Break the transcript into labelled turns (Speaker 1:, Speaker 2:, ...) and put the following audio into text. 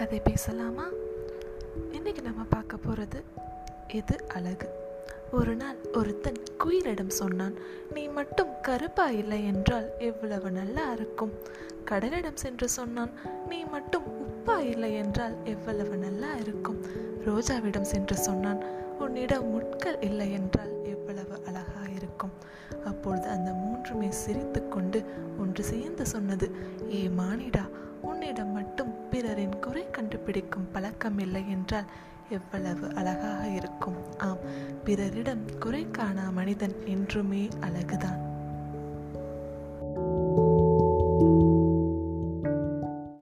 Speaker 1: கதை பேசலாமா? இன்னைக்கு நம்ம பார்க்க போகிறது எது அழகு. ஒரு நாள் ஒருத்தன் குயிலிடம் சொன்னான் நீ மட்டும் கருப்பா இல்லை என்றால் எவ்வளவு நல்லா இருக்கும். கடலிடம் சென்று சொன்னான் நீ மட்டும் உப்பா இல்லை என்றால் எவ்வளவு நல்லா இருக்கும். ரோஜாவிடம் சென்று சொன்னான் உன்னிடம் முட்கள் இல்லை என்றால் எவ்வளவு அழகா இருக்கும். அப்பொழுது அந்த மூன்றுமே சிரித்து கொண்டு ஒன்று சேர்ந்து சொன்னது ஏ மானிடா உன் பிறரின் கண்டுபிடிக்கும் பழக்கம் இல்லை என்றால் எவ்வளவு அழகாக இருக்கும். ஆம் பிறரிடம் குறை காணா மனிதன் என்றுமே அழகுதான்.